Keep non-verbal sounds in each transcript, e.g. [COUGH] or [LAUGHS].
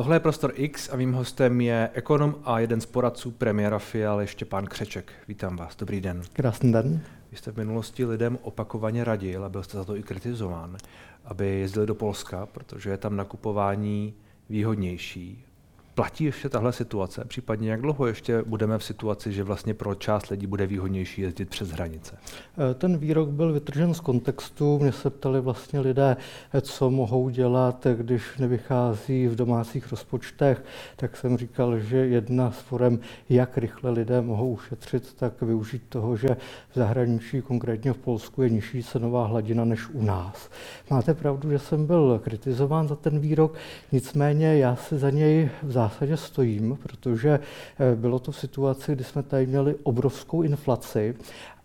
Tohle je Prostor X a mým hostem je ekonom a jeden z poradců premiéra Fialy Štěpán Křeček. Vítám vás, dobrý den. Krásný den. Vy jste v minulosti lidem opakovaně radil a byl jste za to i kritizován, aby jezdili do Polska, protože je tam nakupování výhodnější Platí ještě tahle situace? Případně jak dlouho ještě budeme v situaci, že vlastně pro část lidí bude výhodnější jezdit přes hranice? Eh, ten výrok byl vytržen z kontextu. Mě se ptali vlastně lidé, eh, co mohou dělat, eh, když nevychází v domácích rozpočtech. Tak jsem říkal, že jedna z forem, jak rychle lidé mohou ušetřit, tak využít toho, že v zahraničí, konkrétně v Polsku, je nižší cenová hladina než u nás. Máte pravdu, že jsem byl kritizován za ten výrok, nicméně já si za něj v zásadě stojím, protože eh, bylo to v situaci, kdy jsme tady měli obrovskou inflaci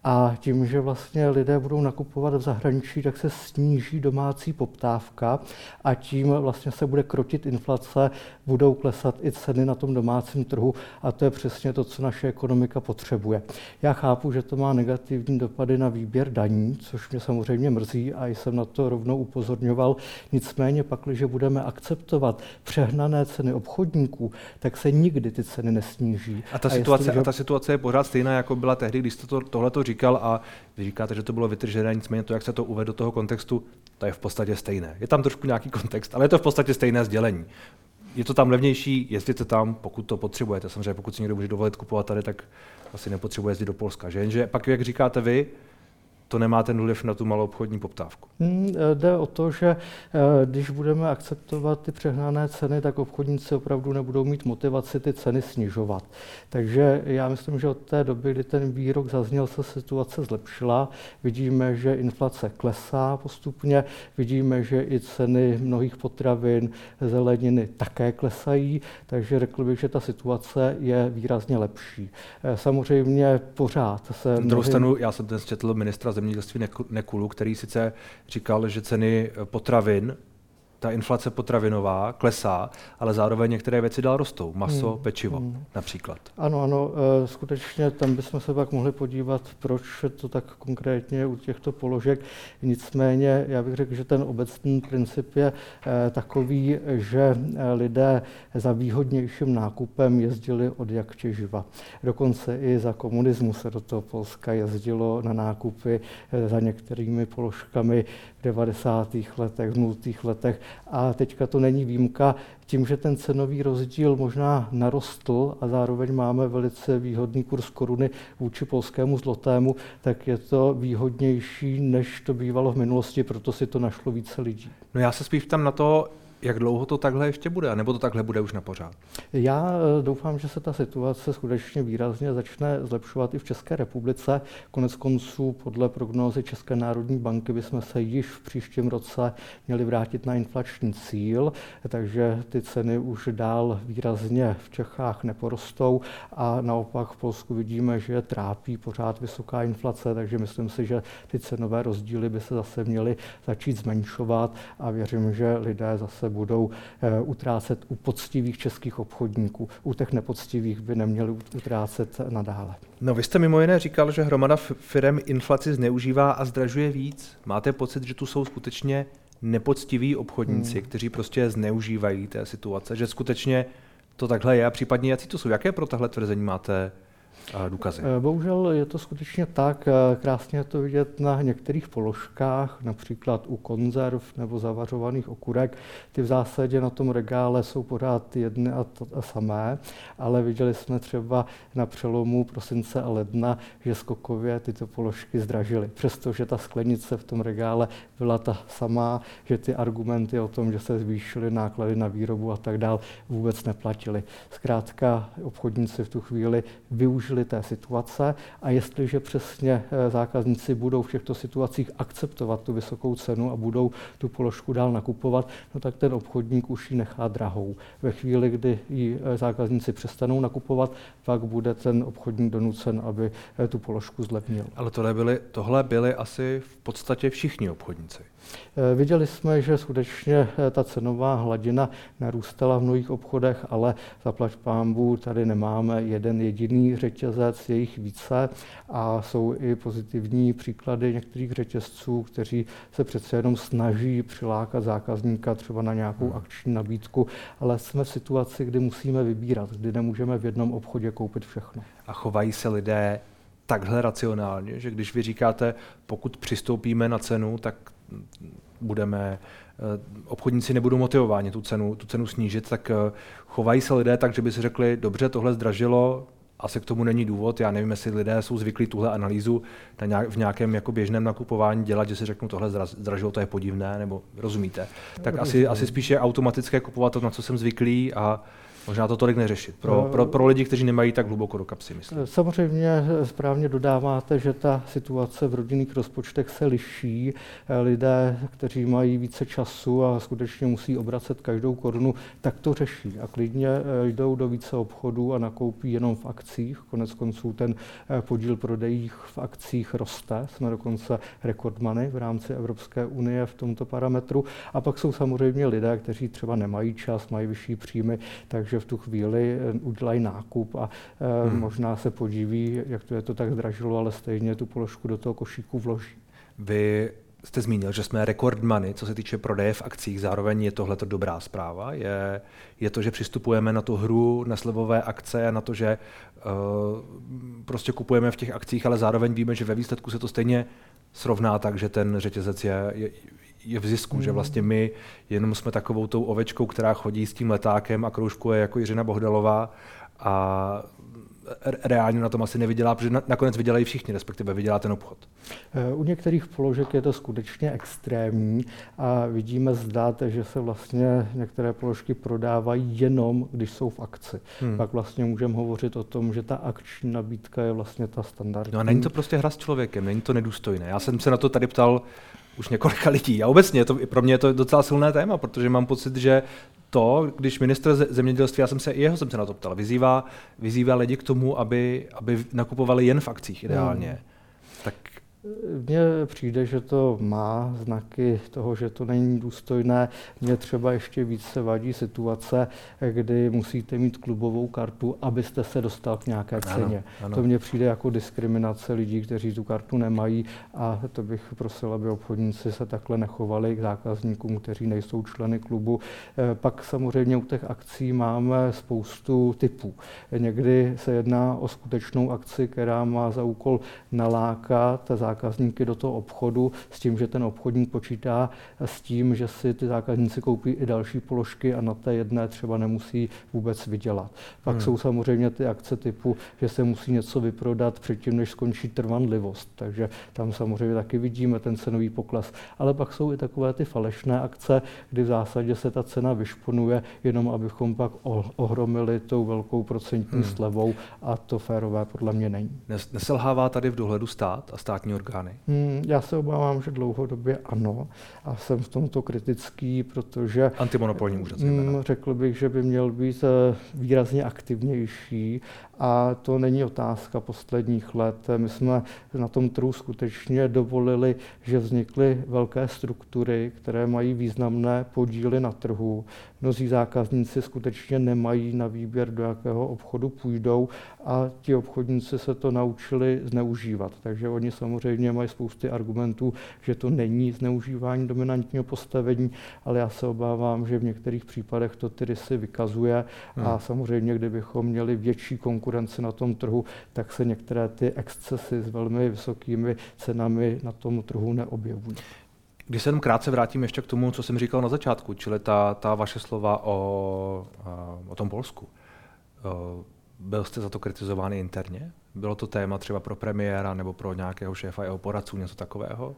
a tím, že vlastně lidé budou nakupovat v zahraničí, tak se sníží domácí poptávka a tím vlastně se bude krotit inflace, budou klesat i ceny na tom domácím trhu a to je přesně to, co naše ekonomika potřebuje. Já chápu, že to má negativní dopady na výběr daní, což mě samozřejmě mrzí a jsem na to rovnou upozorňoval. Nicméně pak, když budeme akceptovat přehnané ceny obchodníků, tak se nikdy ty ceny nesníží. A ta, a situace, jestli, že... a ta situace je pořád stejná, jako byla tehdy, když jste to, tohleto říkal říkal a vy říkáte, že to bylo vytržené, nicméně to, jak se to uvedlo do toho kontextu, to je v podstatě stejné. Je tam trošku nějaký kontext, ale je to v podstatě stejné sdělení. Je to tam levnější, jezděte tam, pokud to potřebujete. Samozřejmě, pokud si někdo může dovolit kupovat tady, tak asi nepotřebuje jezdit do Polska. Že? Jenže pak, jak říkáte vy, to nemá ten vliv na tu malou obchodní poptávku. Hmm, jde o to, že eh, když budeme akceptovat ty přehnané ceny, tak obchodníci opravdu nebudou mít motivaci ty ceny snižovat. Takže já myslím, že od té doby, kdy ten výrok zazněl, se situace zlepšila. Vidíme, že inflace klesá postupně, vidíme, že i ceny mnohých potravin, zeleniny také klesají, takže řekl bych, že ta situace je výrazně lepší. Eh, samozřejmě pořád se... Na druhou stranu, já jsem dnes četl ministra zemědělství Nekulu, který sice říkal, že ceny potravin ta inflace potravinová klesá, ale zároveň některé věci dál rostou. Maso, hmm. pečivo hmm. například. Ano, ano, eh, skutečně tam bychom se pak mohli podívat, proč to tak konkrétně u těchto položek. Nicméně já bych řekl, že ten obecný princip je eh, takový, že eh, lidé za výhodnějším nákupem jezdili od jak těživa. Dokonce i za komunismu se do toho Polska jezdilo na nákupy za některými položkami v 90. letech, v 0. letech a teďka to není výjimka tím, že ten cenový rozdíl možná narostl a zároveň máme velice výhodný kurz koruny vůči polskému zlotému, tak je to výhodnější, než to bývalo v minulosti, proto si to našlo více lidí. No já se spíš tam na to, jak dlouho to takhle ještě bude, nebo to takhle bude už na pořád? Já eh, doufám, že se ta situace skutečně výrazně začne zlepšovat i v České republice. Konec konců podle prognózy České národní banky bychom se již v příštím roce měli vrátit na inflační cíl, takže ty ceny už dál výrazně v Čechách neporostou a naopak v Polsku vidíme, že trápí pořád vysoká inflace, takže myslím si, že ty cenové rozdíly by se zase měly začít zmenšovat a věřím, že lidé zase budou eh, utrácet u poctivých českých obchodníků. U těch nepoctivých by neměli utrácet nadále. No vy jste mimo jiné říkal, že hromada firm inflaci zneužívá a zdražuje víc. Máte pocit, že tu jsou skutečně nepoctiví obchodníci, hmm. kteří prostě zneužívají té situace, že skutečně to takhle je a případně jaký to jsou? Jaké pro tahle tvrzení máte důkazy. Eh, bohužel je to skutečně tak. Eh, krásně je to vidět na některých položkách, například u konzerv nebo zavařovaných okurek. Ty v zásadě na tom regále jsou pořád jedny a, to, a samé, ale viděli jsme třeba na přelomu prosince a ledna, že skokově tyto položky zdražily. Přestože ta sklenice v tom regále byla ta samá, že ty argumenty o tom, že se zvýšily náklady na výrobu a tak dál, vůbec neplatily. Zkrátka obchodníci v tu chvíli využili využili té situace a jestliže přesně eh, zákazníci budou v těchto situacích akceptovat tu vysokou cenu a budou tu položku dál nakupovat, no tak ten obchodník už ji nechá drahou. Ve chvíli, kdy ji eh, zákazníci přestanou nakupovat, pak bude ten obchodník donucen, aby eh, tu položku zlevnil. Ale tohle byly, tohle byly asi v podstatě všichni obchodníci. Viděli jsme, že skutečně ta cenová hladina narůstala v mnohých obchodech, ale zaplať pámbu tady nemáme jeden jediný řetězec řetězec, je jich více a jsou i pozitivní příklady některých řetězců, kteří se přece jenom snaží přilákat zákazníka třeba na nějakou hmm. akční nabídku, ale jsme v situaci, kdy musíme vybírat, kdy nemůžeme v jednom obchodě koupit všechno. A chovají se lidé takhle racionálně, že když vy říkáte, pokud přistoupíme na cenu, tak budeme, eh, obchodníci nebudou motivováni tu cenu, tu cenu snížit, tak eh, chovají se lidé tak, že by si řekli, dobře, tohle zdražilo, asi k tomu není důvod. Já nevím, jestli lidé jsou zvyklí tuhle analýzu na nějak, v nějakém jako běžném nakupování dělat, že si řeknu, tohle zdražilo, to je podivné, nebo rozumíte. Tak asi, asi spíše automatické kupovat to, na co jsem zvyklý a Možná to tolik neřešit. Pro, pro, pro lidi, kteří nemají tak hluboko do kapsy, myslím. Samozřejmě správně dodáváte, že ta situace v rodinných rozpočtech se liší. Lidé, kteří mají více času a skutečně musí obracet každou korunu, tak to řeší a klidně eh, jdou do více obchodů a nakoupí jenom v akcích. Konec konců ten eh, podíl prodejích v akcích roste. Jsme dokonce rekordmany v rámci Evropské unie v tomto parametru. A pak jsou samozřejmě lidé, kteří třeba nemají čas, mají vyšší příjmy, takže že v tu chvíli eh, udělají nákup a eh, hmm. možná se podíví, jak to je to tak zdražilo, ale stejně tu položku do toho košíku vloží. Vy jste zmínil, že jsme rekordmany, co se týče prodeje v akcích. Zároveň je tohle dobrá zpráva. Je, je to, že přistupujeme na tu hru, na slevové akce a na to, že uh, prostě kupujeme v těch akcích, ale zároveň víme, že ve výsledku se to stejně srovná tak, že ten řetězec je, je, je v zisku, mm. že vlastně my jenom jsme takovou tou ovečkou, která chodí s tím letákem a kroužkuje jako Jiřina Bohdalová a reálně na tom asi nevydělá, protože nakonec vydělají všichni, respektive vydělá ten obchod. Eh, u některých položek je to skutečně extrémní a vidíme zdát, že se vlastně některé položky prodávají jenom, když jsou v akci. Hmm. Pak vlastně můžeme hovořit o tom, že ta akční nabídka je vlastně ta standardní. No a není to prostě hra s člověkem, není to nedůstojné. Já jsem se na to tady ptal už několika lidí. A obecně to, pro mě je to docela silné téma, protože mám pocit, že to, když minister zemědělství, já jsem se, jeho jsem se na to ptal, vyzývá, vyzývá lidi k tomu, aby, aby nakupovali jen v akcích ideálně. Hmm. Mně přijde, že to má znaky toho, že to není důstojné. Mně třeba ještě více vadí situace, kdy musíte mít klubovou kartu, abyste se dostal k nějaké ceně. Ano, ano. To mně přijde jako diskriminace lidí, kteří tu kartu nemají a to bych prosil, aby obchodníci se takhle nechovali k zákazníkům, kteří nejsou členy klubu. Eh, pak samozřejmě u těch akcí máme spoustu typů. Někdy se jedná o skutečnou akci, která má za úkol nalákat zákazníky zákazníky do toho obchodu s tím, že ten obchodník počítá s tím, že si ty zákazníci koupí i další položky a na té jedné třeba nemusí vůbec vydělat. Pak hmm. jsou samozřejmě ty akce typu, že se musí něco vyprodat předtím, než skončí trvanlivost. Takže tam samozřejmě taky vidíme ten cenový pokles. Ale pak jsou i takové ty falešné akce, kdy v zásadě se ta cena vyšponuje, jenom abychom pak ohromili tou velkou procentní hmm. slevou a to férové podle mě není. Neselhává tady v dohledu stát a státní orgány? Hmm, já se obávám, že dlouhodobě ano a jsem v tomto kritický, protože... Antimonopolní úřad. Hmm, řekl bych, že by měl být eh, výrazně aktivnější a to není otázka posledních let. My jsme na tom trhu skutečně dovolili, že vznikly velké struktury, které mají významné podíly na trhu. Mnozí zákazníci skutečně nemají na výběr, do jakého obchodu půjdou a ti obchodníci se to naučili zneužívat. Takže oni samozřejmě mají spousty argumentů, že to není zneužívání dominantního postavení, ale já se obávám, že v některých případech to ty rysy vykazuje hmm. a samozřejmě, kdybychom měli větší konkurenci na tom trhu, tak se některé ty excesy s velmi vysokými cenami na tom trhu neobjevují. Když se jenom krátce vrátím ještě k tomu, co jsem říkal na začátku, čili ta, ta vaše slova o, o tom Polsku. Byl jste za to kritizován interně? Bylo to téma třeba pro premiéra nebo pro nějakého šéfa jeho poradců, něco takového?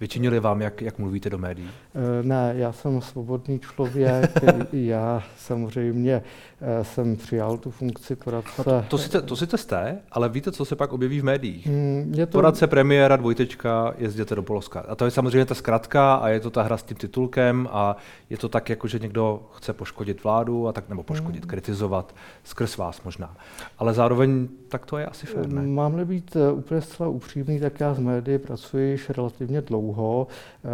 Vyčinili vám, jak, jak mluvíte do médií? Eh, ne, já jsem svobodný člověk. [LAUGHS] já samozřejmě eh, jsem přijal tu funkci poradce. No to, to, sice, to sice jste, ale víte, co se pak objeví v médiích? Mm, je to... Poradce premiéra, dvojtečka, jezděte do Polska. A to je samozřejmě ta zkratka a je to ta hra s tím titulkem a je to tak, jako že někdo chce poškodit vládu a tak, nebo poškodit, mm. kritizovat, skrz vás možná. Ale zároveň tak to je asi fér, ne? Mám-li být eh, úplně zcela upřímný, tak já z médií pracuji již relativně dlouho dlouho,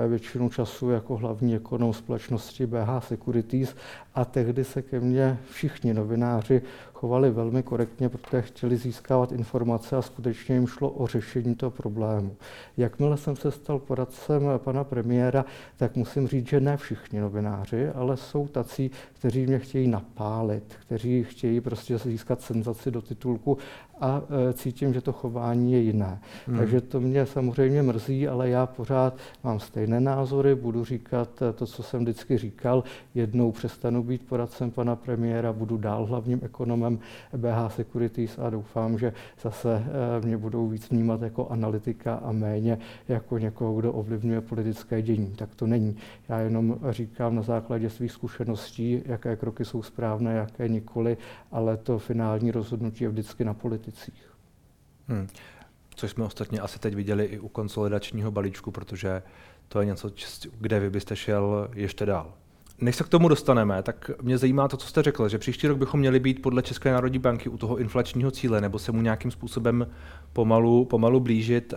eh, většinu času jako hlavní ekonom společnosti BH Securities a tehdy se ke mně všichni novináři chovali velmi korektně, protože chtěli získávat informace a skutečně jim šlo o řešení toho problému. Jakmile jsem se stal poradcem pana premiéra, tak musím říct, že ne všichni novináři, ale jsou tací, kteří mě chtějí napálit, kteří chtějí prostě získat senzaci do titulku a e, cítím, že to chování je jiné. Hmm. Takže to mě samozřejmě mrzí, ale já pořád mám stejné názory, budu říkat e, to, co jsem vždycky říkal. Jednou přestanu být poradcem pana premiéra, budu dál hlavním ekonomem BH Securities a doufám, že zase e, mě budou víc vnímat jako analytika a méně jako někoho, kdo ovlivňuje politické dění. Tak to není. Já jenom říkám na základě svých zkušeností, jaké kroky jsou správné, jaké nikoli, ale to finální rozhodnutí je vždycky na politicích. Hmm. Což jsme ostatně asi teď viděli i u konsolidačního balíčku, protože to je něco, kde vy byste šel ještě dál. Než se k tomu dostaneme, tak mě zajímá to, co jste řekl, že příští rok bychom měli být podle České národní banky u toho inflačního cíle, nebo se mu nějakým způsobem pomalu, pomalu blížit.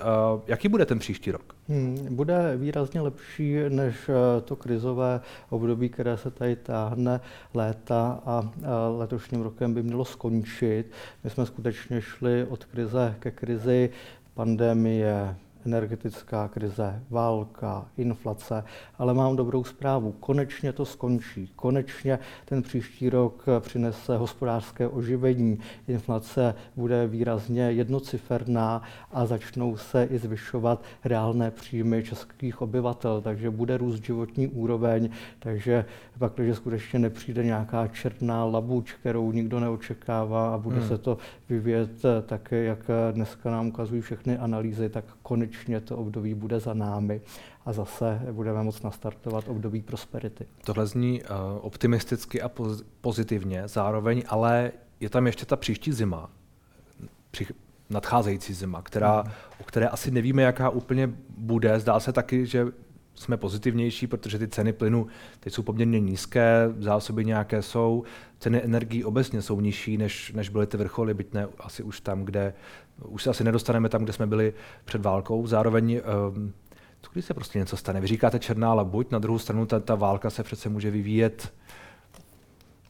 Jaký bude ten příští rok? Hmm, bude výrazně lepší než eh, to krizové období, které se tady táhne léta a letošním rokem by mělo skončit. My jsme skutečně šli od krize ke krizi, pandemie, energetická krize, válka, inflace, ale mám dobrou zprávu. Konečně to skončí. Konečně ten příští rok přinese hospodářské oživení. Inflace bude výrazně jednociferná a začnou se i zvyšovat reálné příjmy českých obyvatel, takže bude růst životní úroveň, takže pak, když skutečně nepřijde nějaká černá labuť, kterou nikdo neočekává a bude hmm. se to vyvíjet tak, jak dneska nám ukazují všechny analýzy, tak konečně konečně to období bude za námi a zase budeme moct nastartovat období prosperity. Tohle zní uh, optimisticky a pozitivně, zároveň ale je tam ještě ta příští zima, při, nadcházející zima, která, mm. o které asi nevíme, jaká úplně bude. Zdá se taky, že jsme pozitivnější, protože ty ceny plynu teď jsou poměrně nízké, zásoby nějaké jsou, ceny energií obecně jsou nižší, než, než byly ty vrcholy, byť ne asi už tam, kde, už se asi nedostaneme tam, kde jsme byli před válkou. Zároveň um, když se prostě něco stane. Vy říkáte černá labuť, na druhou stranu ta, ta válka se přece může vyvíjet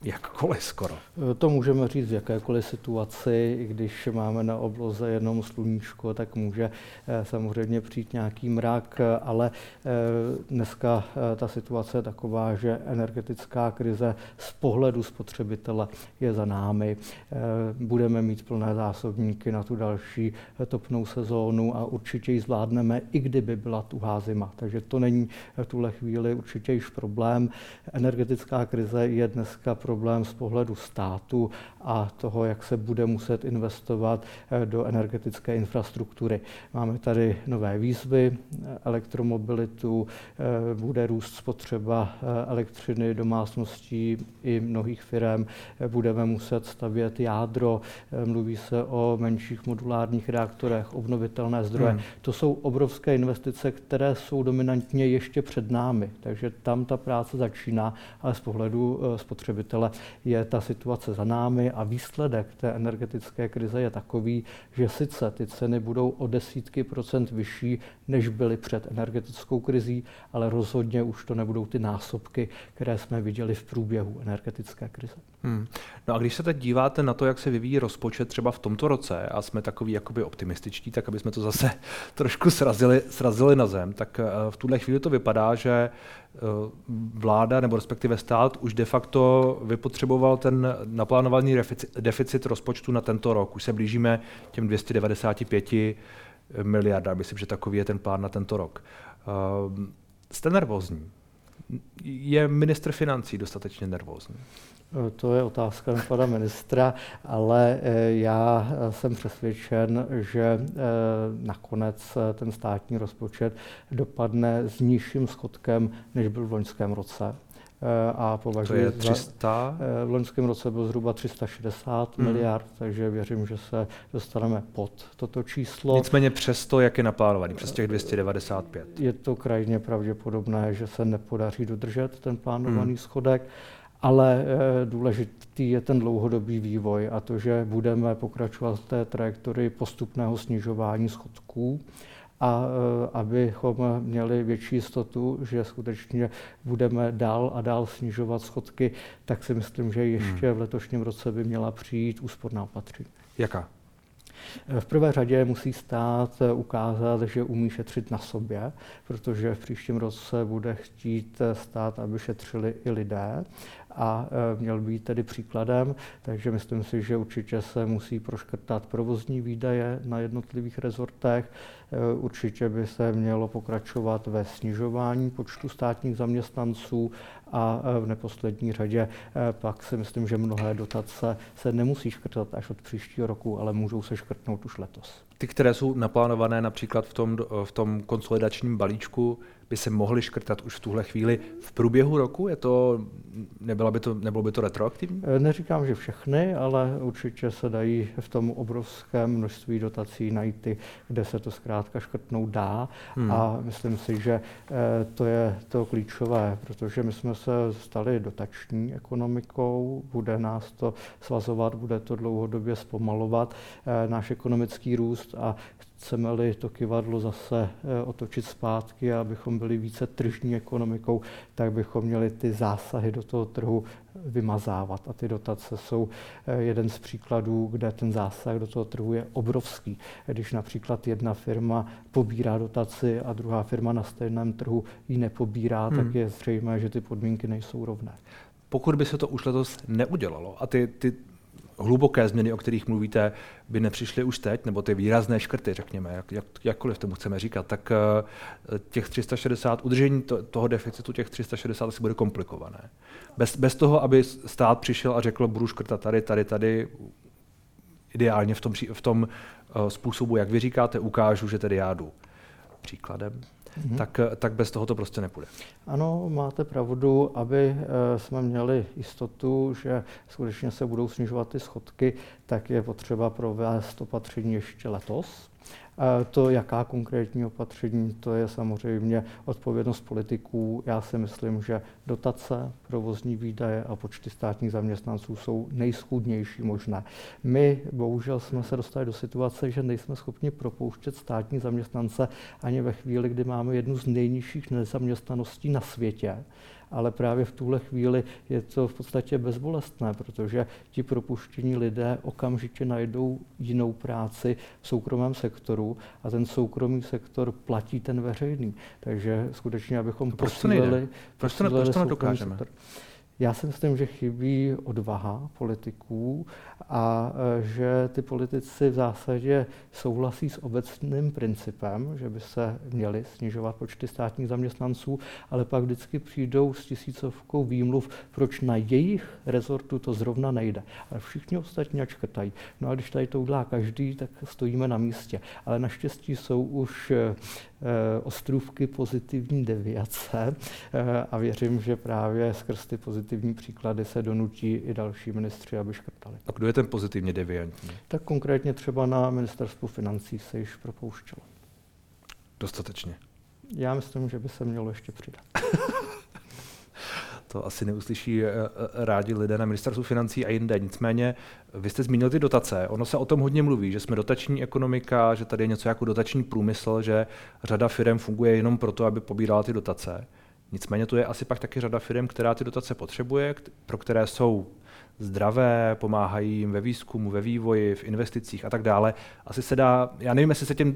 Jakkoliv skoro. To můžeme říct v jakékoliv situaci, i když máme na obloze jenom sluníčko, tak může eh, samozřejmě přijít nějaký mrak, ale eh, dneska eh, ta situace je taková, že energetická krize z pohledu spotřebitele je za námi. Budeme mít plné zásobníky na tu další topnou sezónu a určitě ji zvládneme, i kdyby byla tuhá zima. Takže to není v tuhle chvíli určitě již problém. Energetická krize je dneska problém z pohledu státu a toho, jak se bude muset investovat eh, do energetické infrastruktury. Máme tady nové výzvy, eh, elektromobilitu, eh, bude růst spotřeba elektřiny domácností i mnohých firm, budeme muset stavět jádro, mluví se o menších modulárních reaktorech, obnovitelné zdroje. Hmm. To jsou obrovské investice, které jsou dominantně ještě před námi, takže tam ta práce začíná, ale z pohledu spotřebitele spotřebitele je ta situace za námi a výsledek té energetické krize je takový, že sice ty ceny budou o desítky procent vyšší, než byly před energetickou krizí, ale rozhodně už to nebudou ty násobky, které jsme viděli v průběhu energetické krize. Hmm. No a když se teď díváte na to, jak se vyvíjí rozpočet třeba v tomto roce a jsme takový jakoby optimističtí, tak aby jsme to zase [LAUGHS] trošku srazili, srazili na zem, tak eh, v tuhle chvíli to vypadá, že vláda nebo respektive stát už de facto vypotřeboval ten naplánovaný deficit rozpočtu na tento rok. Už se blížíme těm 295 miliardám. Myslím, že takový je ten plán na tento rok. Eh, jste nervózní? Je ministr financí dostatečně nervózní? To je otázka na pana ministra, ale eh, já jsem přesvědčen, že eh, nakonec ten státní rozpočet dopadne s nižším schodkem, než byl v loňském roce. Eh, a považuji to je 300? Za, eh, v loňském roce bylo zhruba 360 hmm. miliard, takže věřím, že se dostaneme pod toto číslo. Nicméně přesto, jak je naplánovaný, přes těch 295? Je to krajně pravděpodobné, že se nepodaří dodržet ten plánovaný hmm. schodek, ale eh, důležitý je ten dlouhodobý vývoj a to, že budeme pokračovat v té trajektorii postupného snižování schodků a abychom měli větší jistotu, že skutečně budeme dál a dál snižovat schodky, tak si myslím, že ještě hmm. v letošním roce by měla přijít úsporná opatření. Jaká? V prvé řadě musí stát ukázat, že umí šetřit na sobě, protože v příštím roce bude chtít stát, aby šetřili i lidé a e, měl být tedy příkladem, takže myslím si, že určitě se musí proškrtat provozní výdaje na jednotlivých rezortech, e, určitě by se mělo pokračovat ve snižování počtu státních zaměstnanců a e, v neposlední řadě pak si myslím, že mnohé dotace se nemusí škrtat až od příštího roku, ale můžou se škrtnout už letos. Ty, které jsou naplánované například v tom, v tom konsolidačním balíčku, by se mohly škrtat už v tuhle chvíli v průběhu roku? Je to, nebylo, by to, nebylo by to retroaktivní? Eh, neříkám, že všechny, ale určitě se dají v tom obrovském množství dotací najít ty, kde se to zkrátka škrtnout dá. Hmm. A myslím si, že eh, to je to klíčové, protože my jsme se stali dotační ekonomikou, bude nás to svazovat, bude to dlouhodobě zpomalovat eh, náš ekonomický růst a chceme-li to kivadlo zase eh, otočit zpátky, abychom byli více tržní ekonomikou, tak bychom měli ty zásahy do toho trhu vymazávat. A ty dotace jsou eh, jeden z příkladů, kde ten zásah do toho trhu je obrovský. Když například jedna firma pobírá dotaci a druhá firma na stejném trhu ji nepobírá, hmm. tak je zřejmé, že ty podmínky nejsou rovné. Pokud by se to už letos neudělalo a ty, ty hluboké změny, o kterých mluvíte, by nepřišly už teď, nebo ty výrazné škrty, řekněme, jak, jak, jakkoliv tomu chceme říkat, tak uh, těch 360, udržení to, toho deficitu těch 360 asi bude komplikované. Bez, bez toho, aby stát přišel a řekl, budu škrtat tady, tady, tady, ideálně v tom, v tom uh, způsobu, jak vy říkáte, ukážu, že tedy já jdu příkladem mm-hmm. tak, tak bez toho to prostě nepůjde. Ano, máte pravdu, aby eh, jsme měli jistotu, že skutečně se budou snižovat ty schodky, tak je potřeba provést opatření ještě letos. To, jaká konkrétní opatření, to je samozřejmě odpovědnost politiků. Já si myslím, že dotace, provozní výdaje a počty státních zaměstnanců jsou nejschudnější možné. My bohužel jsme se dostali do situace, že nejsme schopni propouštět státní zaměstnance ani ve chvíli, kdy máme jednu z nejnižších nezaměstnaností na světě ale právě v tuhle chvíli je to v podstatě bezbolestné, protože ti propuštění lidé okamžitě najdou jinou práci v soukromém sektoru a ten soukromý sektor platí ten veřejný. Takže skutečně, abychom posílili, proč to, proč to nedokážeme? Sektor. Já si myslím, že chybí odvaha politiků a e, že ty politici v zásadě souhlasí s obecným principem, že by se měly snižovat počty státních zaměstnanců, ale pak vždycky přijdou s tisícovkou výmluv, proč na jejich rezortu to zrovna nejde. Ale všichni ostatní čkrtají. No a když tady to udělá každý, tak stojíme na místě. Ale naštěstí jsou už e, ostrůvky pozitivní deviace eh, a věřím, že právě skrz ty pozitivní příklady se donutí i další ministři, aby škrtali. A kdo je ten pozitivně deviantní? Tak konkrétně třeba na ministerstvu financí se již propouštělo. Dostatečně. Já myslím, že by se mělo ještě přidat. [LAUGHS] to asi neuslyší eh, eh, rádi lidé na ministerstvu financí a jinde. Nicméně, vy jste zmínil ty dotace. Ono se o tom hodně mluví, že jsme dotační ekonomika, že tady je něco jako dotační průmysl, že řada firm funguje jenom proto, aby pobírala ty dotace. Nicméně to je asi pak taky řada firm, která ty dotace potřebuje, pro které jsou zdravé, pomáhají jim ve výzkumu, ve vývoji, v investicích a tak dále. Asi se dá, já nevím, jestli se těm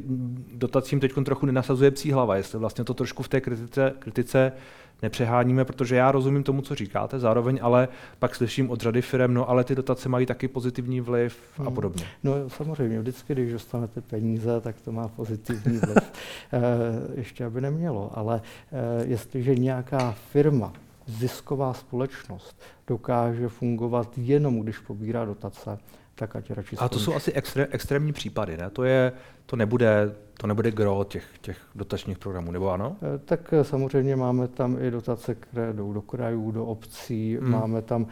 dotacím teď trochu nenasazuje psí hlava, jestli vlastně to trošku v té kritice, kritice nepřeháníme, protože já rozumím tomu, co říkáte, zároveň ale pak slyším od řady firm, no ale ty dotace mají taky pozitivní vliv a hmm. podobně. No samozřejmě, vždycky, když dostanete peníze, tak to má pozitivní vliv. [LAUGHS] e, ještě aby nemělo, ale e, jestliže nějaká firma, zisková společnost dokáže fungovat jenom, když pobírá dotace, tak ať radši A to jsou asi extré, extrémní případy, ne? To, je, to nebude, to nebude gro těch, těch dotačních programů, nebo ano? Eh, tak eh, samozřejmě máme tam i dotace, které jdou do krajů, do obcí, hmm. máme tam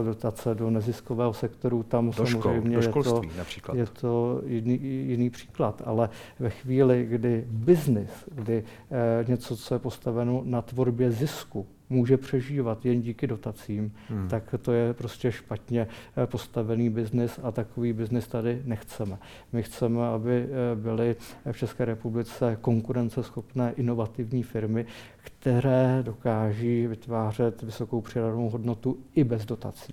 eh, dotace do neziskového sektoru, tam do samozřejmě škol, do je to, například. je to jiný, jiný příklad, ale ve chvíli, kdy biznis, kdy eh, něco, co je postaveno na tvorbě zisku, může přežívat jen díky dotacím, hmm. tak to je prostě špatně eh, postavený biznis a takový biznis tady nechceme. My chceme, aby eh, byly v České republice konkurenceschopné inovativní firmy, které dokáží vytvářet vysokou přidanou hodnotu i bez dotací.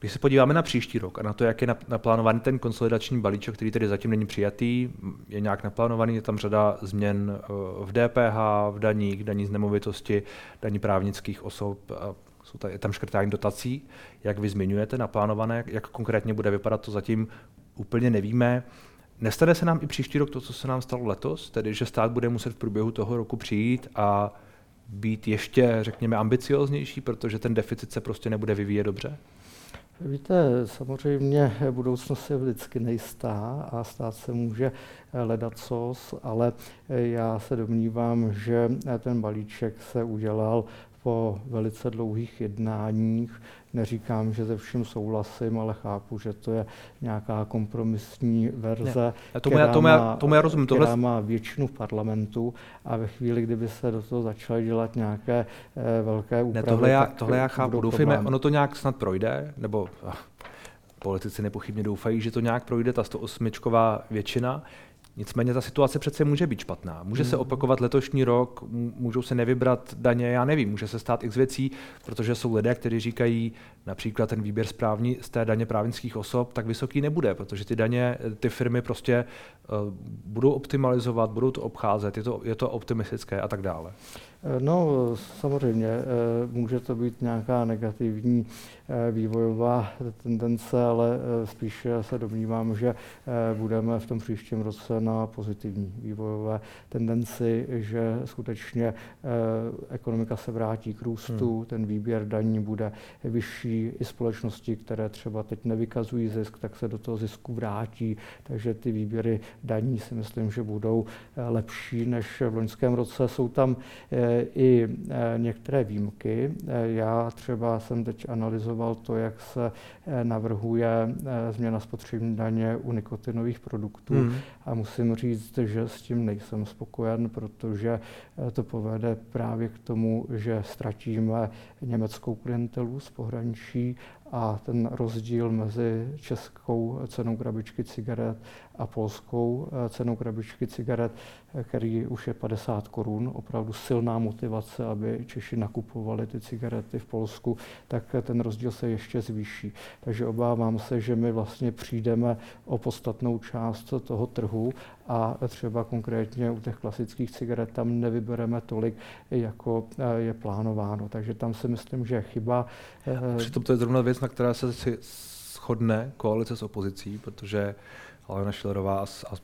Když se podíváme na příští rok a na to, jak je naplánovaný ten konsolidační balíček, který tedy zatím není přijatý, je nějak naplánovaný, je tam řada změn eh, v DPH, v daních, daní z nemovitosti, daní právnických osob, jsou tady, je tam škrtání dotací, jak vy zmiňujete, naplánované, jak konkrétně bude vypadat, to zatím úplně nevíme. Nestane se nám i příští rok to, co se nám stalo letos, tedy že stát bude muset v průběhu toho roku přijít a být ještě, řekněme, ambicioznější, protože ten deficit se prostě nebude vyvíjet dobře? Víte, samozřejmě budoucnost je vždycky nejistá a stát se může ledat sos, ale já se domnívám, že ten balíček se udělal po velice dlouhých jednáních. Neříkám, že ze vším souhlasím, ale chápu, že to je nějaká kompromisní verze, ne, tomu která, já, tomu já, tomu já rozumím, která tohle... má většinu v parlamentu a ve chvíli, kdyby se do toho začaly dělat nějaké eh, velké úpravy, ne, tohle já, tohle já chápu. Doufejme, ono to nějak snad projde, nebo ah, politici nepochybně doufají, že to nějak projde, ta 108 většina. Nicméně ta situace přece může být špatná. Může hmm. se opakovat letošní rok, můžou se nevybrat daně, já nevím, může se stát x věcí, protože jsou lidé, kteří říkají, například ten výběr správní z té daně právnických osob tak vysoký nebude, protože ty daně, ty firmy prostě uh, budou optimalizovat, budou to obcházet, je to, je to optimistické a tak dále. Eh, no, samozřejmě eh, může to být nějaká negativní eh, vývojová tendence, ale spíše se domnívám, že budeme v tom příštím roce na pozitivní vývojové tendenci, že skutečně ekonomika se vrátí k růstu, hmm. ten výběr daní bude vyšší, i společnosti, které třeba teď nevykazují zisk, tak se do toho zisku vrátí, takže ty výběry daní si myslím, že budou lepší než v loňském roce. Jsou tam i e, některé výjimky. E, já třeba jsem teď analyzoval to, jak se e, navrhuje změna spotřební daně u nikotinových produktů hmm. a musím říct, že s tím nejsem spokojen, protože to povede právě k tomu, že ztratíme německou klientelu z pohraničí a ten rozdíl mezi českou cenou krabičky cigaret a polskou eh, cenou krabičky cigaret, eh, který už je 50 korun, opravdu silná motivace, aby Češi nakupovali ty cigarety v Polsku, tak ten rozdíl se ještě zvýší. Takže obávám se, že my vlastně přijdeme o podstatnou část toho trhu a třeba konkrétně u těch klasických cigaret tam nevybereme tolik, jako eh, je plánováno. Takže tam si myslím, že je chyba. Přitom to je zrovna věc, na které se shodne koalice s opozicí, protože Alena a, a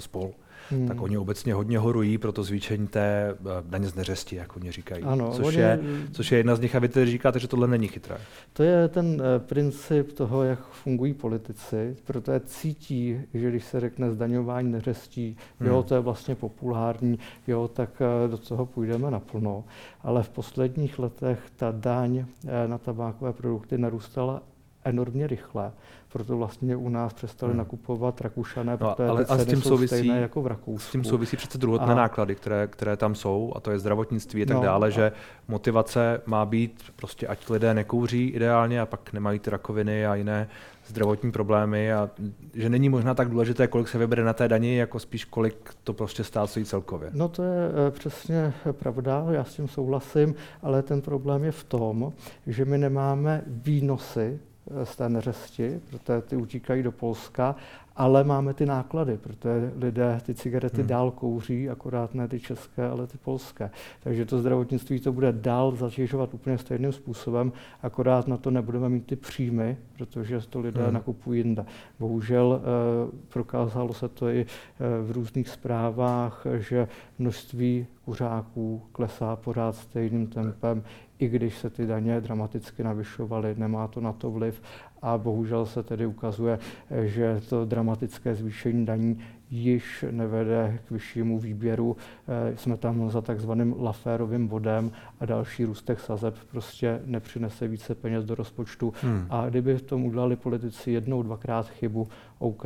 spol, hmm. tak oni obecně hodně horují pro to zvýšení té eh, daně z neřesti, jak oni říkají. Ano, což, oni, je, což je jedna z nich a vy tedy říkáte, že tohle není chytré. To je ten eh, princip toho, jak fungují politici, protože cítí, že když se řekne zdaňování neřestí, hmm. jo, to je vlastně populární, jo, tak eh, do toho půjdeme naplno. Ale v posledních letech ta daň na tabákové produkty narůstala enormně rychle proto vlastně u nás přestali hmm. nakupovat Rakušané, no, protože ale, ty ceny a s tím jsou souvisí, stejné jako v Rakousku. S tím souvisí přece druhotné a, náklady, které, které tam jsou, a to je zdravotnictví a tak no, dále, a, že motivace má být prostě, ať lidé nekouří ideálně a pak nemají ty rakoviny a jiné zdravotní problémy a že není možná tak důležité, kolik se vybere na té dani, jako spíš kolik to prostě stát stojí celkově. No to je eh, přesně pravda, já s tím souhlasím, ale ten problém je v tom, že my nemáme výnosy z té neřesti, protože ty utíkají do Polska, ale máme ty náklady, protože lidé ty cigarety hmm. dál kouří, akorát ne ty české, ale ty polské. Takže to zdravotnictví to bude dál zatěžovat úplně stejným způsobem, akorát na to nebudeme mít ty příjmy, protože to lidé hmm. nakupují jinde. Bohužel eh, prokázalo se to i eh, v různých zprávách, že množství kuřáků klesá pořád stejným tempem, i když se ty daně dramaticky navyšovaly, nemá to na to vliv a bohužel se tedy ukazuje, že to dramatické zvýšení daní již nevede k vyššímu výběru. Eh, jsme tam za takzvaným laférovým bodem a další růstek sazeb prostě nepřinese více peněz do rozpočtu. Hmm. A kdyby v tom udělali politici jednou, dvakrát chybu, OK,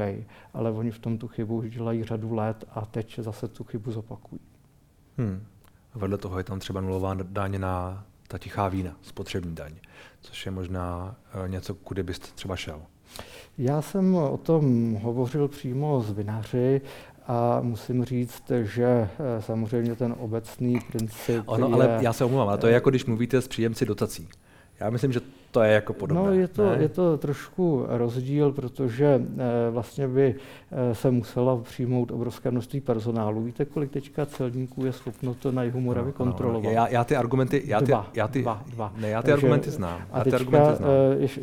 ale oni v tom tu chybu už dělají řadu let a teď zase tu chybu zopakují. Hmm. Vedle toho je tam třeba nulová daň na ta tichá vína, spotřební daň, což je možná eh, něco, kudy byste třeba šel. Já jsem o tom hovořil přímo s vinaři a musím říct, že eh, samozřejmě ten obecný princip. Ono, je, ale já se omlouvám, ale to je jako když mluvíte s příjemci dotací. Já myslím, že to je jako podobné. No, je to, je to trošku rozdíl, protože e, vlastně by e, se musela přijmout obrovské množství personálu. Víte, kolik teďka celníků je schopno to na jihu Moravy no, kontrolovat? No, já, já ty argumenty, já ty, dva, já ty, dva, dva. Ne, já ty Takže, argumenty znám. A teďka, ty argumenty znám.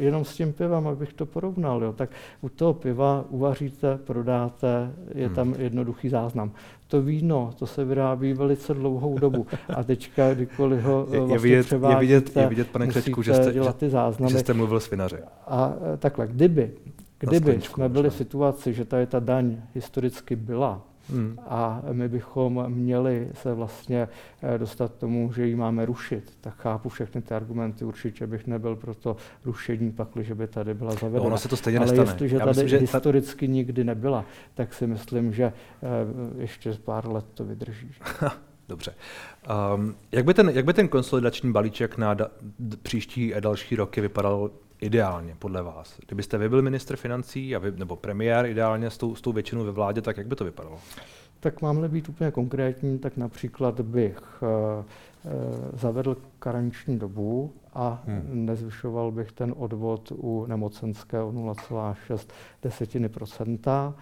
E, jenom s tím pivem, abych to porovnal, jo, tak u toho piva uvaříte, prodáte, je hmm. tam jednoduchý záznam to víno, to se vyrábí velice dlouhou dobu. A teďka, kdykoliv ho je, vlastně je vidět, je vidět, je vidět, pane Křečku, že jste, dělat ty záznamy. že jste mluvil s vinaři. A e, takhle, kdyby, kdyby jsme byli v situaci, že tady ta daň historicky byla, Hmm. A my bychom měli se vlastně e, dostat tomu, že ji máme rušit. Tak chápu všechny ty argumenty, určitě bych nebyl pro to rušení, pakli, by tady byla zavedena. No, ono se to stejně Ale nestane. jestliže tady myslím, že historicky ta... nikdy nebyla, tak si myslím, že e, ještě z pár let to vydrží. [LAUGHS] Dobře. Um, jak, by ten, jak by ten konsolidační balíček na da, příští a další roky vypadal ideálně podle vás? Kdybyste vy byl ministr financí a vy, nebo premiér ideálně s tou, s tou většinou ve vládě, tak jak by to vypadalo? Tak mám-li být úplně konkrétní, tak například bych uh, uh, zavedl karenční dobu a hmm. nezvyšoval bych ten odvod u nemocenské o 0,6 desetiny procenta.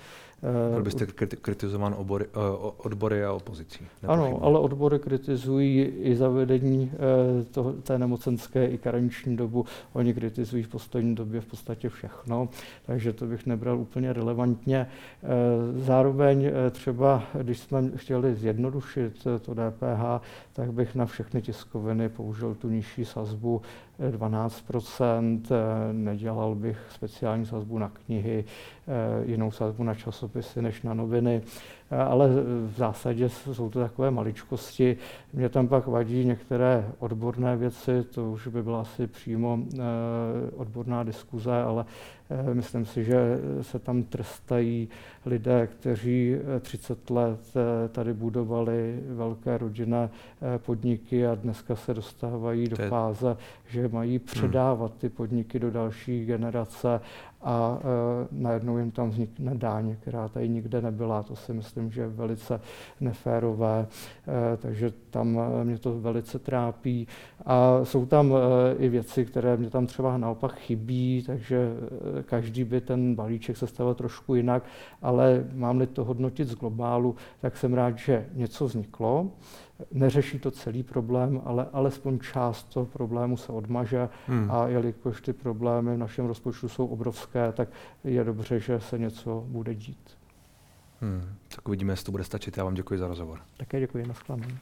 Byl eh, byste kritizován obory, eh, odbory a opozicí. Ano, ale odbory kritizují i zavedení eh, toho, té nemocenské i karenční dobu. Oni kritizují v poslední době v podstatě všechno, takže to bych nebral úplně relevantně. Zároveň třeba, když jsme chtěli zjednodušit to DPH, tak bych na všechny tiskoviny použil tu nižší sazbu 12% nedělal bych speciální sazbu na knihy, jinou sazbu na časopisy než na noviny, ale v zásadě jsou to takové maličkosti. Mě tam pak vadí některé odborné věci, to už by byla asi přímo odborná diskuze, ale myslím si, že se tam trestají lidé, kteří 30 let tady budovali velké rodinné podniky a dneska se dostávají do fáze, že mají hmm. předávat ty podniky do další generace a e, najednou jim tam vznikne dáň, která tady nikde nebyla. To si myslím, že je velice neférové, e, takže tam e, mě to velice trápí. A jsou tam e, i věci, které mě tam třeba naopak chybí, takže e, každý by ten balíček sestavil trošku jinak, ale mám-li to hodnotit z globálu, tak jsem rád, že něco vzniklo. Neřeší to celý problém, ale alespoň část toho problému se odmaže hmm. a jelikož ty problémy v našem rozpočtu jsou obrovské, tak je dobře, že se něco bude dít. Hmm. Tak uvidíme, jestli to bude stačit. Já vám děkuji za rozhovor. Také děkuji, nashledanou.